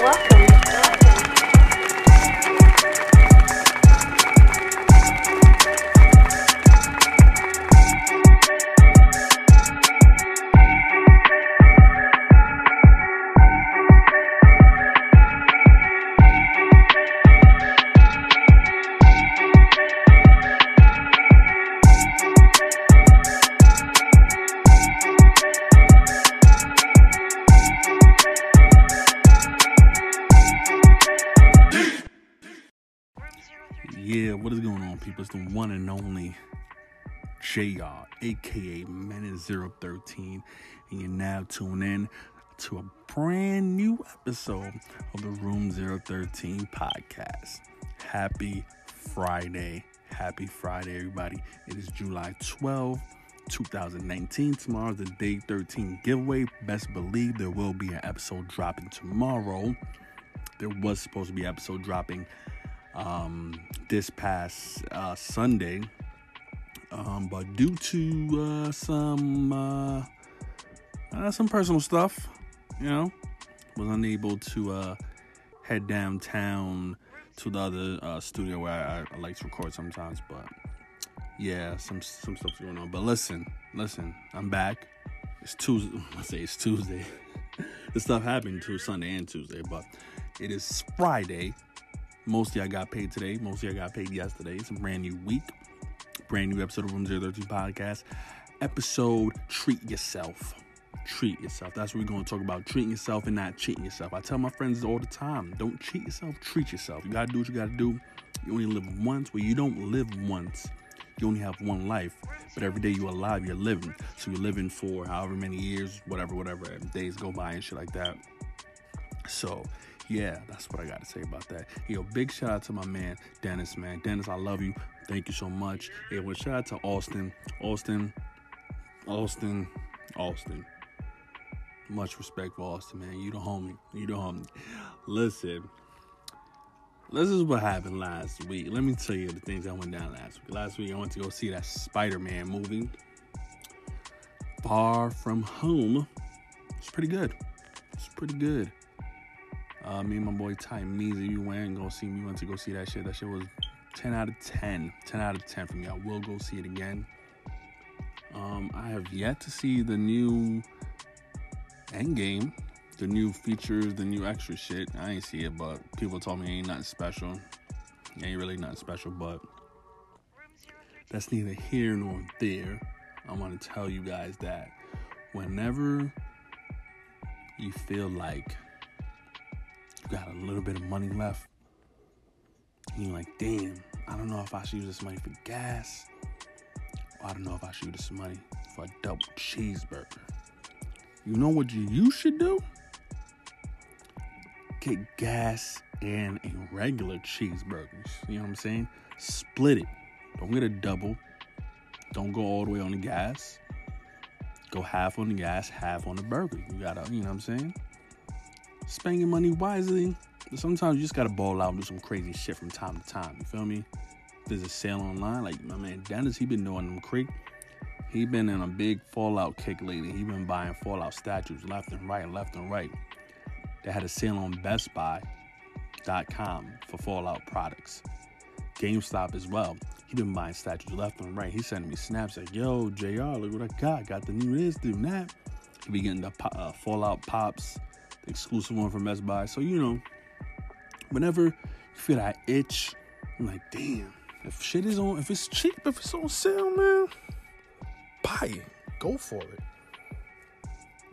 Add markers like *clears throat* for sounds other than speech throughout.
welcome, Yeah, what is going on, people? It's the one and only JR, aka Menace 013, and you're now tuned in to a brand new episode of the Room 013 podcast. Happy Friday. Happy Friday, everybody. It is July 12th. 2019. Tomorrow's the day 13 giveaway. Best believe there will be an episode dropping tomorrow. There was supposed to be an episode dropping um, this past uh, Sunday, um, but due to uh, some uh, uh, some personal stuff, you know, was unable to uh, head downtown to the other uh, studio where I, I like to record sometimes. But yeah, some some stuff's going on. But listen, listen, I'm back. It's Tuesday. *laughs* I say it's Tuesday. *laughs* this stuff happened to Sunday and Tuesday, but it is Friday. Mostly I got paid today. Mostly I got paid yesterday. It's a brand new week. Brand new episode of Room 013 Podcast. Episode Treat Yourself. Treat yourself. That's what we're going to talk about. Treating yourself and not cheating yourself. I tell my friends all the time don't cheat yourself, treat yourself. You got to do what you got to do. You only live once. Well, you don't live once. You only have one life. But every day you're alive, you're living. So you're living for however many years, whatever, whatever. Days go by and shit like that. So, yeah, that's what I got to say about that. Yo, big shout out to my man Dennis, man. Dennis, I love you. Thank you so much. Hey, well, shout out to Austin, Austin, Austin, Austin. Much respect for Austin, man. You the homie. You the homie. Listen, this is what happened last week. Let me tell you the things that went down last week. Last week, I went to go see that Spider-Man movie, Far From Home. It's pretty good. It's pretty good. Uh, me and my boy Ty Measy, we went and go see. We went to go see that shit. That shit was 10 out of 10. 10 out of 10 for me. I will go see it again. Um, I have yet to see the new Endgame, the new features, the new extra shit. I ain't see it, but people told me it ain't nothing special. It ain't really nothing special, but that's neither here nor there. I want to tell you guys that whenever you feel like you got a little bit of money left, and you're like, damn, I don't know if I should use this money for gas, or I don't know if I should use this money for a double cheeseburger. You know what you, you should do? Get gas and a regular cheeseburger. You know what I'm saying? Split it. Don't get a double. Don't go all the way on the gas. Go half on the gas, half on the burger. You gotta, you know what I'm saying? Spend your money wisely. Sometimes you just gotta ball out and do some crazy shit from time to time. You feel me? There's a sale online. Like my man Dennis, he been doing them creek. He been in a big Fallout kick lately. He been buying Fallout statues left and right, left and right. They had a sale on BestBuy.com for Fallout products. GameStop as well. He been buying statues left and right. He sending me snaps like, "Yo, Jr, look what I got. Got the new this, new that." He be getting the uh, Fallout pops, exclusive one from Best Buy. So you know, whenever you feel that itch, I'm like, damn, if shit is on, if it's cheap, if it's on sale, man, buy it. Go for it.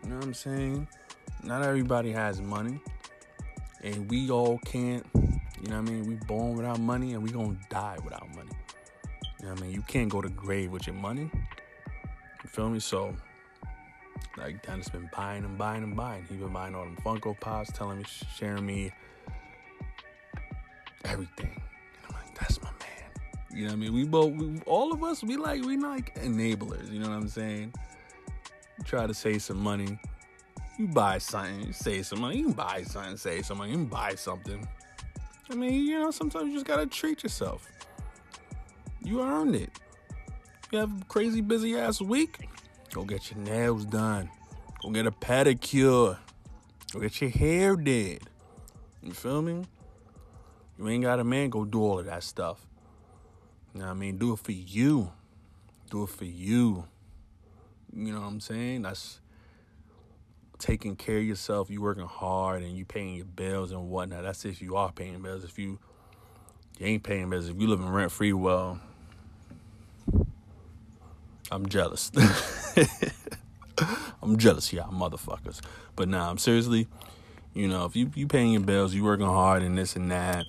You know what I'm saying? Not everybody has money, and we all can't. You know what I mean? We born without money, and we gonna die without money. You know what I mean? You can't go to grave with your money. You feel me? So, like Dennis been buying and buying and buying. He been buying all them Funko Pops, telling me, sharing me everything. And I'm like, that's my man. You know what I mean? We both, we, all of us, we like, we like enablers. You know what I'm saying? Try to save some money. You buy something, you save some money. You can buy something, save some money. You can buy something. I mean, you know, sometimes you just gotta treat yourself. You earned it. You have a crazy busy ass week. Go get your nails done. Go get a pedicure. Go get your hair did. You feel me? You ain't got a man, go do all of that stuff. You know what I mean? Do it for you. Do it for you. You know what I'm saying? That's taking care of yourself. You working hard and you paying your bills and whatnot. That's if you are paying bills. If you, you ain't paying bills, if you living rent free, well, I'm jealous. *laughs* *laughs* I'm jealous, y'all motherfuckers. But nah, I'm seriously, you know, if you you paying your bills, you working hard and this and that,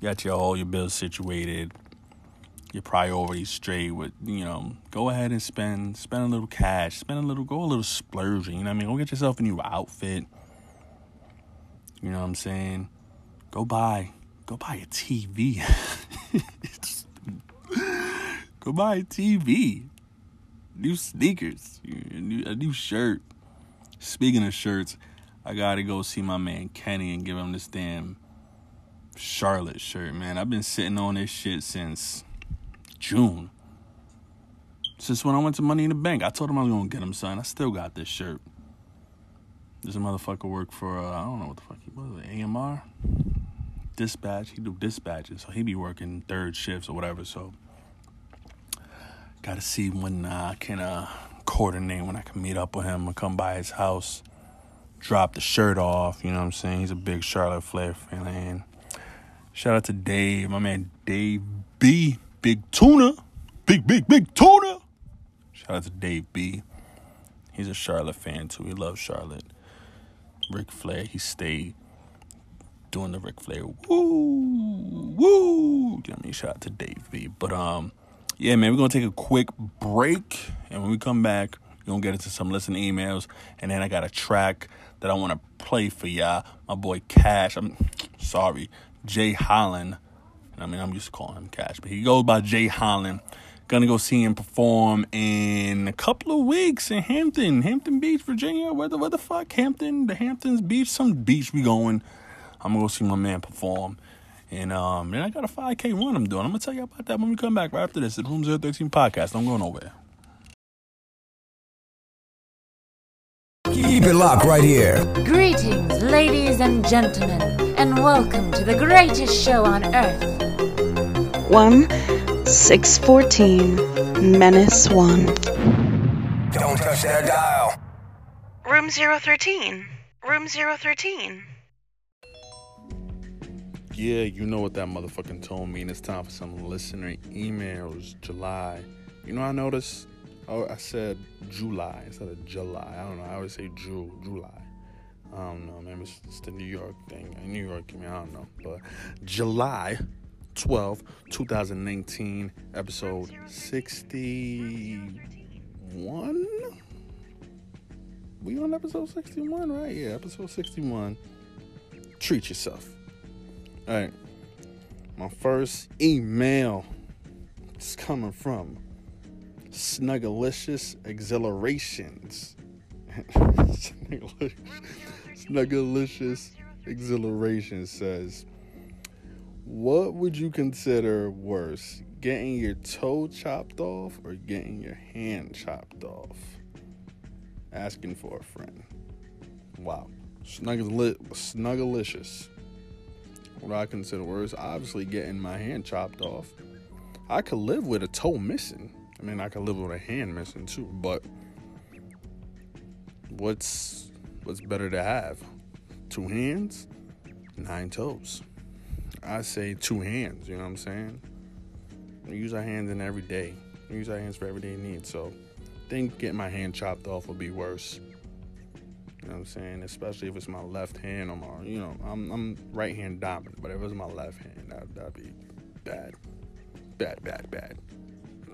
you got your all your bills situated, your priorities straight with, you know, go ahead and spend spend a little cash, spend a little go a little splurging, you know what I mean? Go get yourself a new outfit. You know what I'm saying? Go buy go buy a TV. *laughs* go buy a TV. New sneakers, a new, a new shirt. Speaking of shirts, I gotta go see my man Kenny and give him this damn Charlotte shirt, man. I've been sitting on this shit since June. Since when I went to Money in the Bank, I told him I was gonna get him son. I still got this shirt. This motherfucker work for uh, I don't know what the fuck he was, AMR, dispatch. He do dispatches, so he be working third shifts or whatever. So gotta see when uh, I can uh, coordinate when I can meet up with him and come by his house, drop the shirt off. You know what I'm saying? He's a big Charlotte Flair fan. Shout out to Dave, my man Dave B. Big Tuna. Big, big, big Tuna. Shout out to Dave B. He's a Charlotte fan too. He loves Charlotte. Ric Flair, he stayed doing the Ric Flair. Woo! Woo! I mean? Shout out to Dave B. But, um, yeah, man, we're to take a quick break. And when we come back, we're to get into some listen emails. And then I got a track that I want to play for y'all. My boy Cash. I'm sorry. Jay Holland. I mean, I'm used to calling him Cash, but he goes by Jay Holland. Gonna go see him perform in a couple of weeks in Hampton, Hampton Beach, Virginia. Where the where the fuck? Hampton, the Hamptons Beach, some beach we going. I'm gonna go see my man perform. And um, and I got a 5K run I'm doing. I'm gonna tell you about that when we come back right after this. The Room 013 podcast. I'm going nowhere. Keep it locked right here. Greetings, ladies and gentlemen, and welcome to the greatest show on earth. 1 614 Menace 1. Don't touch that dial. Room 013. Room 013. Yeah, you know what that motherfucking tone mean. It's time for some listener emails. July. You know, I noticed. Oh, I said July instead of July. I don't know. I always say Ju July. I don't know. Maybe it's, it's the New York thing. Uh, New York, I mean, I don't know. But July 12, 2019, episode 61. We on episode 61, right? Yeah, episode 61. Treat yourself. All right. My first email is coming from Snuggalicious Exhilarations. *laughs* Snuggalicious Exhilaration says, What would you consider worse, getting your toe chopped off or getting your hand chopped off? Asking for a friend. Wow. Snuggali- Snuggalicious. What I consider worse, obviously getting my hand chopped off. I could live with a toe missing. I mean, I could live with a hand missing too, but what's what's better to have? Two hands, nine toes. I say two hands, you know what I'm saying? We use our hands in every day. We use our hands for everyday needs. So I think getting my hand chopped off would be worse. You know what I'm saying? Especially if it's my left hand or my, you know, I'm, I'm right hand dominant, but if it's my left hand, that, that'd be bad. Bad, bad, bad.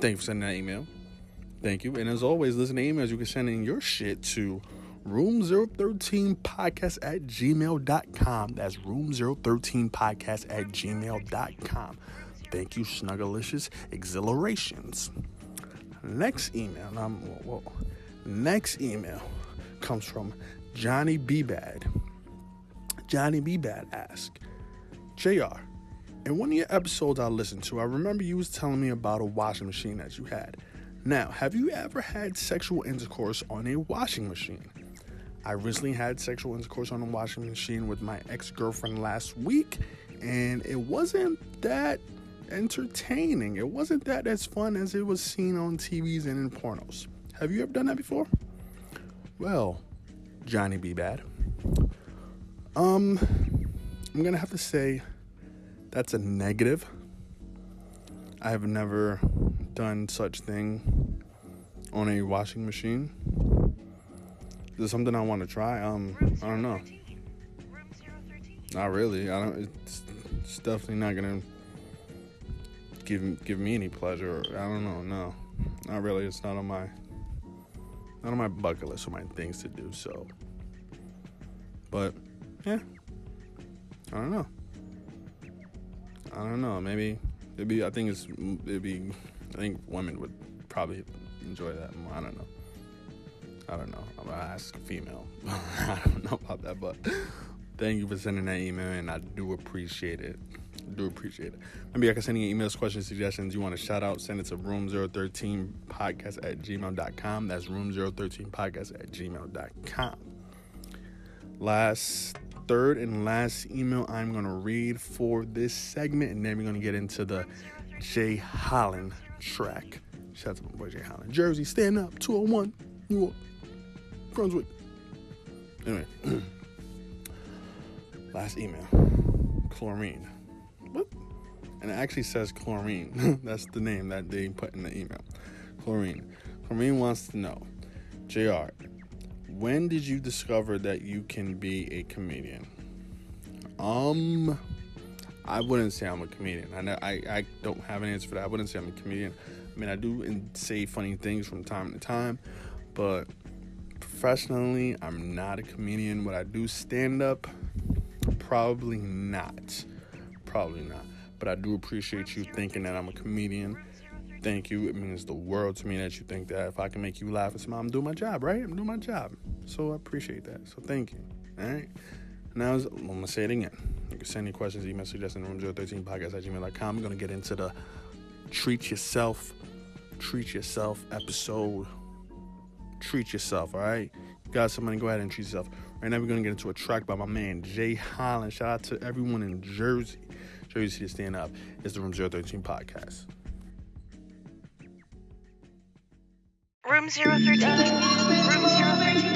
Thank you for sending that email. Thank you. And as always, listen to emails. You can send in your shit to room013podcast at gmail.com. That's room013podcast at gmail.com. Thank you, Snuggalicious Exhilarations. Next email, um, well, well, next email comes from Johnny B. Bad. Johnny B. Bad asks, JR, in one of your episodes I listened to, I remember you was telling me about a washing machine that you had. Now, have you ever had sexual intercourse on a washing machine? I recently had sexual intercourse on a washing machine with my ex girlfriend last week, and it wasn't that entertaining. It wasn't that as fun as it was seen on TVs and in pornos. Have you ever done that before? Well, Johnny B. Bad. Um, I'm gonna have to say that's a negative. I have never done such thing on a washing machine. Is it something I want to try? Um, I don't know. Not really. I don't. It's, it's definitely not gonna give give me any pleasure. I don't know. No, not really. It's not on my not on my bucket list or my things to do. So, but yeah, I don't know. I don't know. Maybe it'd be. I think it's it'd be. I think women would probably enjoy that more. I don't know. I don't know. I'm gonna ask a female. *laughs* I don't know about that, but thank you for sending that email, and I do appreciate it. Do appreciate it. Maybe I can send you emails, questions, suggestions. You want to shout out, send it to room013podcast at gmail.com. That's room013podcast at gmail.com. Last, third, and last email I'm going to read for this segment, and then we're going to get into the Jay Holland track. Shout out to my boy Jay Holland. Jersey, stand up, 201, New York, Brunswick. Anyway, *clears throat* last email chlorine. And it actually says chlorine. *laughs* That's the name that they put in the email. Chlorine. Chlorine wants to know, JR, when did you discover that you can be a comedian? Um, I wouldn't say I'm a comedian. I know, I, I don't have an answer for that. I wouldn't say I'm a comedian. I mean, I do say funny things from time to time, but professionally, I'm not a comedian. Would I do stand up? Probably not. Probably not. But I do appreciate you thinking that I'm a comedian. Thank you. It means the world to me that you think that if I can make you laugh and smile, I'm doing my job, right? I'm doing my job. So I appreciate that. So thank you. All right. Now, I'm going to say it again. You can send your questions, email, suggestions, room013podcast at gmail.com. We're going to get into the treat yourself, treat yourself episode. Treat yourself, all right? You got somebody, go ahead and treat yourself. Right now, we're going to get into a track by my man, Jay Holland. Shout out to everyone in Jersey. Jersey to stand up. It's the Room 013 podcast. Room 013. Room 013.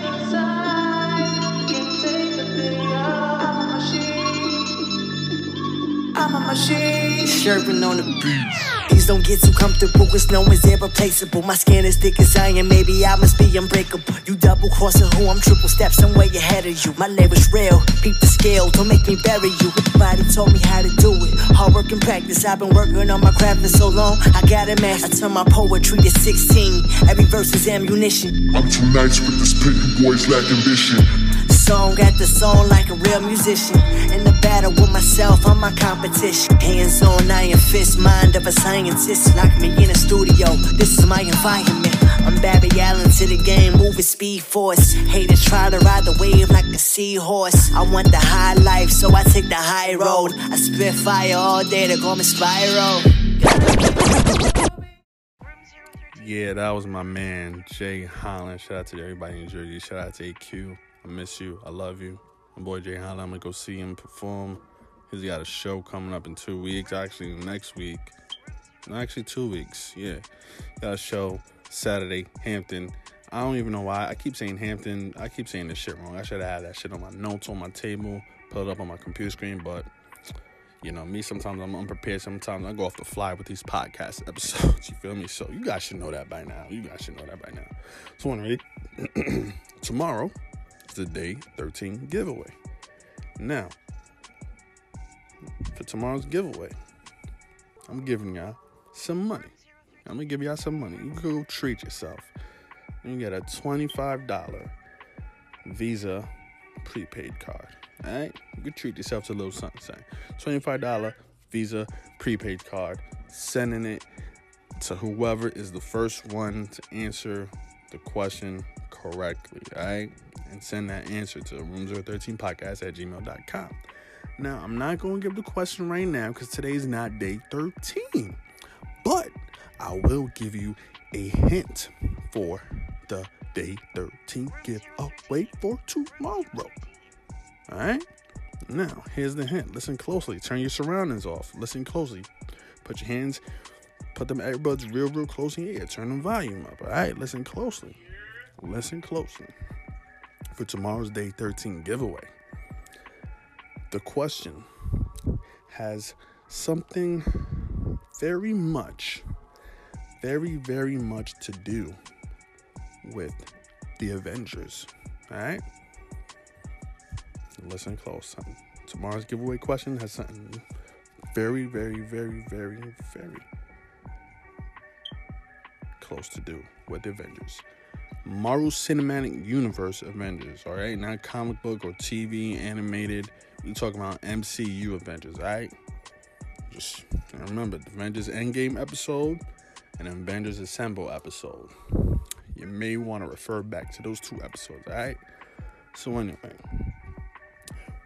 I'm a machine. Sherping on the beat. Please don't get too comfortable, cause no one's irreplaceable. My skin is thick as iron, maybe I must be unbreakable. You double crossing who I'm triple steps, I'm way ahead of you. My lyrics real, peep the scale, don't make me bury you. Nobody told me how to do it. Hard work and practice, I've been working on my craft for so long. I got it mastered. I turn my poetry to 16. Every verse is ammunition. I'm too nice with this pit, you boys lacking vision. Song after song like a real musician. In the battle with myself, I'm my competition. Hands on iron fist, mind of a scientist. Lock me in a studio, this is my environment. I'm Barry Allen to the game, moving speed force. Haters try to ride the wave like a seahorse. I want the high life, so I take the high road. I spit fire all day to go me spiral. Yeah, that was my man, Jay Holland. Shout out to everybody in Jersey. Shout out to AQ. I miss you. I love you. My boy Jay Holland, I'm to go see him perform. He's got a show coming up in two weeks. Actually, next week. No, Actually, two weeks. Yeah. Got a show Saturday, Hampton. I don't even know why. I keep saying Hampton. I keep saying this shit wrong. I should have had that shit on my notes on my table, put it up on my computer screen, but you know, me sometimes I'm unprepared. Sometimes I go off the fly with these podcast *laughs* episodes. You feel me? So you guys should know that by now. You guys should know that by now. So anyway, *clears throat* tomorrow the day 13 giveaway. Now, for tomorrow's giveaway, I'm giving y'all some money. I'm gonna give y'all some money. You can go treat yourself. You get a $25 Visa prepaid card. All right, you can treat yourself to a little something. something. Twenty-five dollar Visa prepaid card. Sending it to whoever is the first one to answer the question correctly. All right, and send that answer to room013podcast at gmail.com. Now, I'm not going to give the question right now because today's not day 13, but I will give you a hint for the Day 13 giveaway for tomorrow. All right? Now, here's the hint. Listen closely. Turn your surroundings off. Listen closely. Put your hands, put them earbuds real, real close in your ear. Turn the volume up. All right? Listen closely. Listen closely. For tomorrow's Day 13 giveaway, the question has something very much, very, very much to do with the Avengers. All right? Listen close. Um, tomorrow's giveaway question has something very, very, very, very, very close to do with the Avengers. Marvel Cinematic Universe Avengers, all right? Not comic book or TV animated. We talking about MCU Avengers, all right? Just remember the Avengers Endgame episode and Avengers Assemble episode. You may want to refer back to those two episodes, all right? So anyway,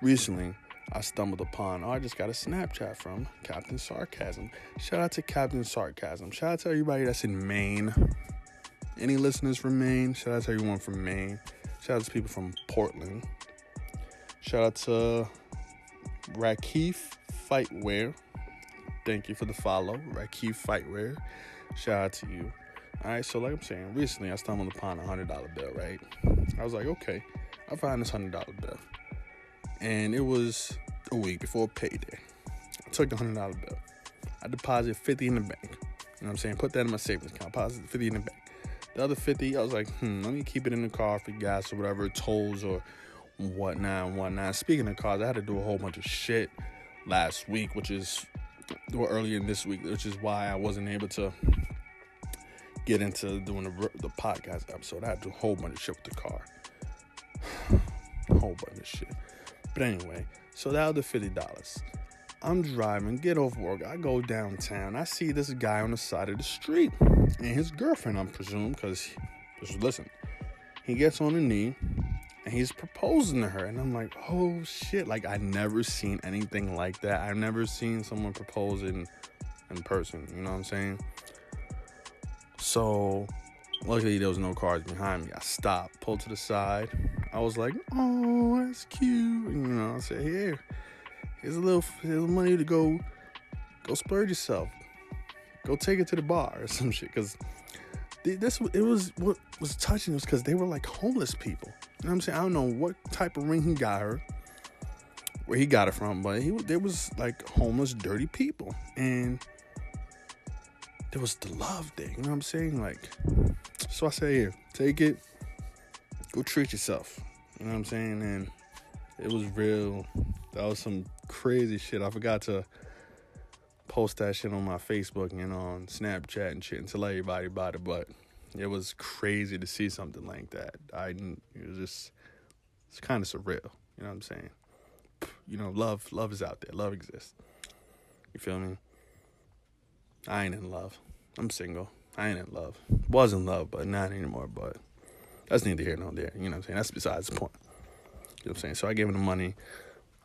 recently I stumbled upon, oh, I just got a Snapchat from Captain Sarcasm. Shout out to Captain Sarcasm. Shout out to everybody that's in Maine. Any listeners from Maine? Shout out to everyone from Maine. Shout out to people from Portland. Shout out to Rakif Fightwear. Thank you for the follow, Rakif Fightwear. Shout out to you. All right, so like I'm saying, recently I stumbled upon a hundred dollar bill. Right, I was like, okay, I found this hundred dollar bill, and it was a week before payday. I took the hundred dollar bill. I deposited fifty in the bank. You know what I'm saying? Put that in my savings account. Deposited fifty in the bank. The other fifty, I was like, hmm, let me keep it in the car for gas or whatever, tolls or whatnot and whatnot. Speaking of cars, I had to do a whole bunch of shit last week, which is or earlier in this week, which is why I wasn't able to get into doing the, the podcast episode. I had to do a whole bunch of shit with the car. *sighs* whole bunch of shit. But anyway, so that was the fifty dollars. I'm driving, get off work. I go downtown. I see this guy on the side of the street, and his girlfriend, I'm presume, because listen. He gets on a knee, and he's proposing to her, and I'm like, oh shit! Like I never seen anything like that. I've never seen someone proposing in person. You know what I'm saying? So luckily there was no cars behind me. I stopped, pulled to the side. I was like, oh, that's cute. You know, I said, here, here's a little, here's money to go, go splurge yourself. Go take it to the bar or *laughs* some shit. Cause this, it was what was touching was because they were like homeless people. You know what I'm saying? I don't know what type of ring he got her, where he got it from, but he there was like homeless, dirty people, and there was the love thing. You know what I'm saying? Like, so I say here, take it, go treat yourself. You know what I'm saying? And it was real. That was some crazy shit. I forgot to post that shit on my Facebook and on Snapchat and shit and tell everybody about it, but it was crazy to see something like that. I it was just it's kind of surreal. You know what I'm saying? You know, love love is out there. Love exists. You feel me? I ain't in love. I'm single. I ain't in love. Was in love, but not anymore. But that's neither here nor there. You know what I'm saying? That's besides the point. You know what I'm saying? So I gave him the money.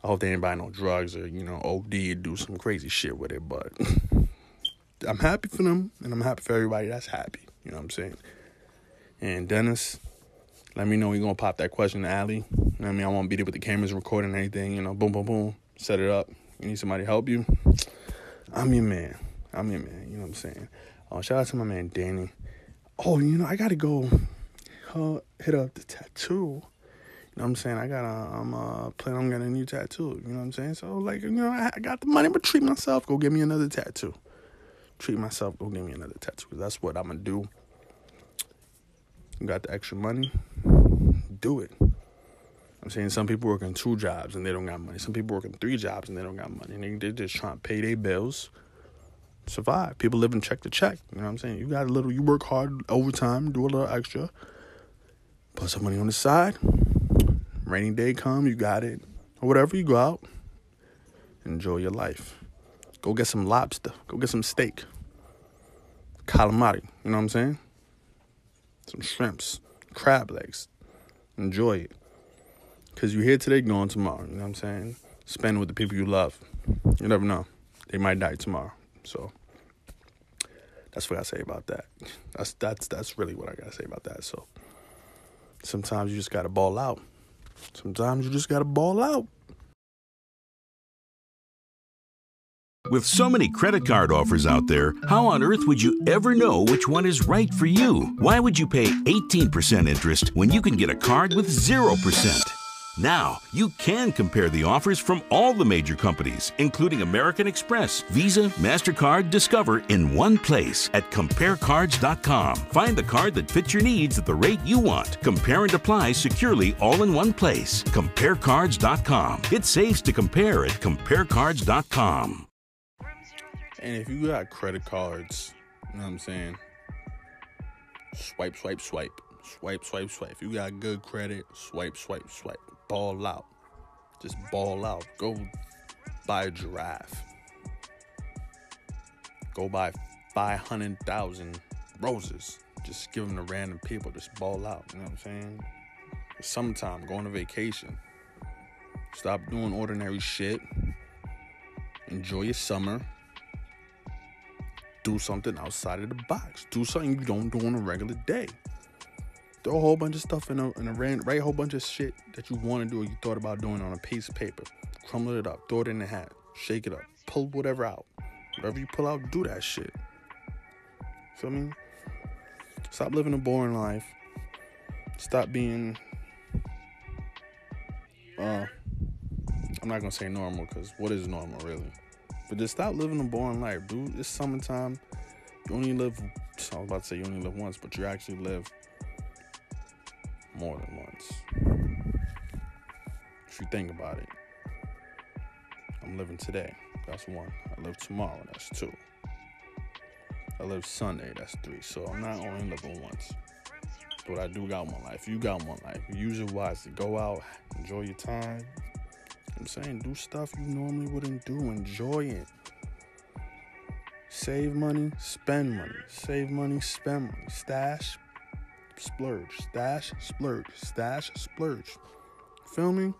I hope they ain't buy no drugs or, you know, OD and do some crazy shit with it. But *laughs* I'm happy for them and I'm happy for everybody that's happy. You know what I'm saying? And Dennis, let me know you're gonna pop that question to Allie. You know I mean? I won't be there with the cameras recording anything, you know, boom, boom, boom. Set it up. You need somebody to help you. I'm your man. I'm your man. You know what I'm saying? Oh, shout out to my man Danny. Oh, you know, I gotta go uh, hit up the tattoo. Know what I'm saying? I got a, I'm uh, planning on getting a new tattoo. You know what I'm saying? So, like, you know, I, got the money, but treat myself. Go get me another tattoo. Treat myself. Go get me another tattoo. That's what I'm gonna do. You got the extra money? Do it. I'm saying some people working two jobs and they don't got money. Some people working three jobs and they don't got money. And they, they're just trying to pay their bills survive. People living check to check. You know what I'm saying? You got a little, you work hard overtime, do a little extra, put some money on the side. Rainy day come, you got it. Or whatever, you go out, enjoy your life. Go get some lobster. Go get some steak. Calamari. You know what I'm saying? Some shrimps, crab legs. Enjoy it. Because you're here today, going tomorrow. You know what I'm saying? Spend with the people you love. You never know. They might die tomorrow. So that's what I say about that. That's that's that's really what I gotta say about that. So Sometimes you just gotta ball out. Sometimes you just gotta ball out. With so many credit card offers out there, how on earth would you ever know which one is right for you? Why would you pay 18% interest when you can get a card with 0%? Now, you can compare the offers from all the major companies, including American Express, Visa, MasterCard, Discover, in one place at comparecards.com. Find the card that fits your needs at the rate you want. Compare and apply securely all in one place. Comparecards.com. It saves to compare at comparecards.com. And if you got credit cards, you know what I'm saying? Swipe, swipe, swipe. Swipe, swipe, swipe. If you got good credit, swipe, swipe, swipe. Ball out. Just ball out. Go buy a giraffe. Go buy 500,000 roses. Just give them to random people. Just ball out. You know what I'm saying? It's summertime. Go on a vacation. Stop doing ordinary shit. Enjoy your summer do something outside of the box. Do something you don't do on a regular day. Throw a whole bunch of stuff in a, in a ran, write a whole bunch of shit that you want to do or you thought about doing on a piece of paper. Crumble it up, throw it in the hat, shake it up, pull whatever out. Whatever you pull out, do that shit. Feel me? Stop living a boring life. Stop being. Uh, I'm not gonna say normal because what is normal really? But just stop living a boring life, dude. It's summertime. You only live. I was about to say you only live once, but you actually live more than once. If you think about it, I'm living today. That's one. I live tomorrow. That's two. I live Sunday. That's three. So I'm not only living once. But I do got one life. You got one life. Use it wisely. Go out, enjoy your time, I'm saying do stuff you normally wouldn't do. Enjoy it. Save money, spend money. Save money, spend money. Stash, splurge. Stash, splurge. Stash, splurge. Me?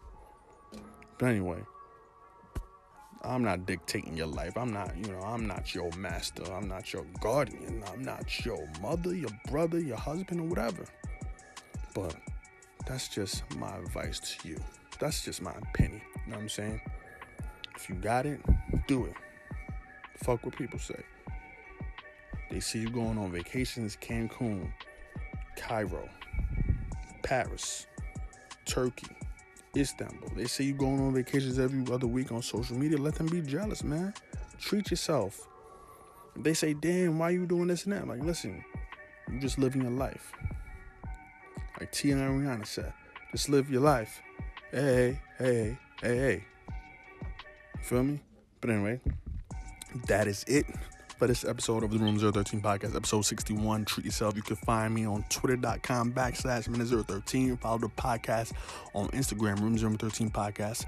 But anyway, I'm not dictating your life. I'm not, you know, I'm not your master. I'm not your guardian. I'm not your mother, your brother, your husband, or whatever. But that's just my advice to you. That's just my opinion. You know what I'm saying? If you got it, do it. Fuck what people say. They see you going on vacations, Cancun, Cairo, Paris, Turkey, Istanbul. They see you going on vacations every other week on social media. Let them be jealous, man. Treat yourself. They say, damn, why you doing this and that? I'm like, listen, you just living your life. Like T.I. and Rihanna said, just live your life. Hey, hey, hey, hey. You Feel me? But anyway, that is it for this episode of the Room 013 podcast, episode 61. Treat yourself. You can find me on twitter.com backslash minute 013. Follow the podcast on Instagram, Room 013 podcast.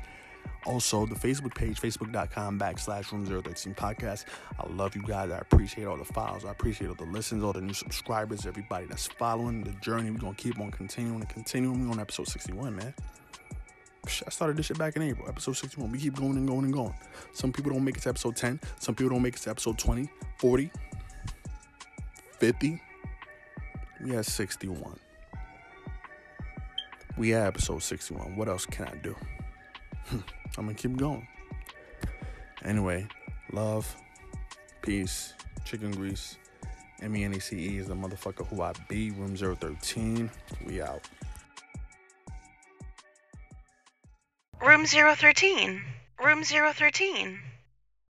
Also, the Facebook page, facebook.com backslash room 013 podcast. I love you guys. I appreciate all the files. I appreciate all the listens, all the new subscribers, everybody that's following the journey. We're going to keep on continuing and continuing. We're on episode 61, man. I started this shit back in April, episode 61. We keep going and going and going. Some people don't make it to episode 10. Some people don't make it to episode 20, 40, 50. We had 61. We had episode 61. What else can I do? Hmm, I'm gonna keep going. Anyway, love, peace, chicken grease. M E N E C E is the motherfucker who I be. Room 013. We out. Room 013. Room 013.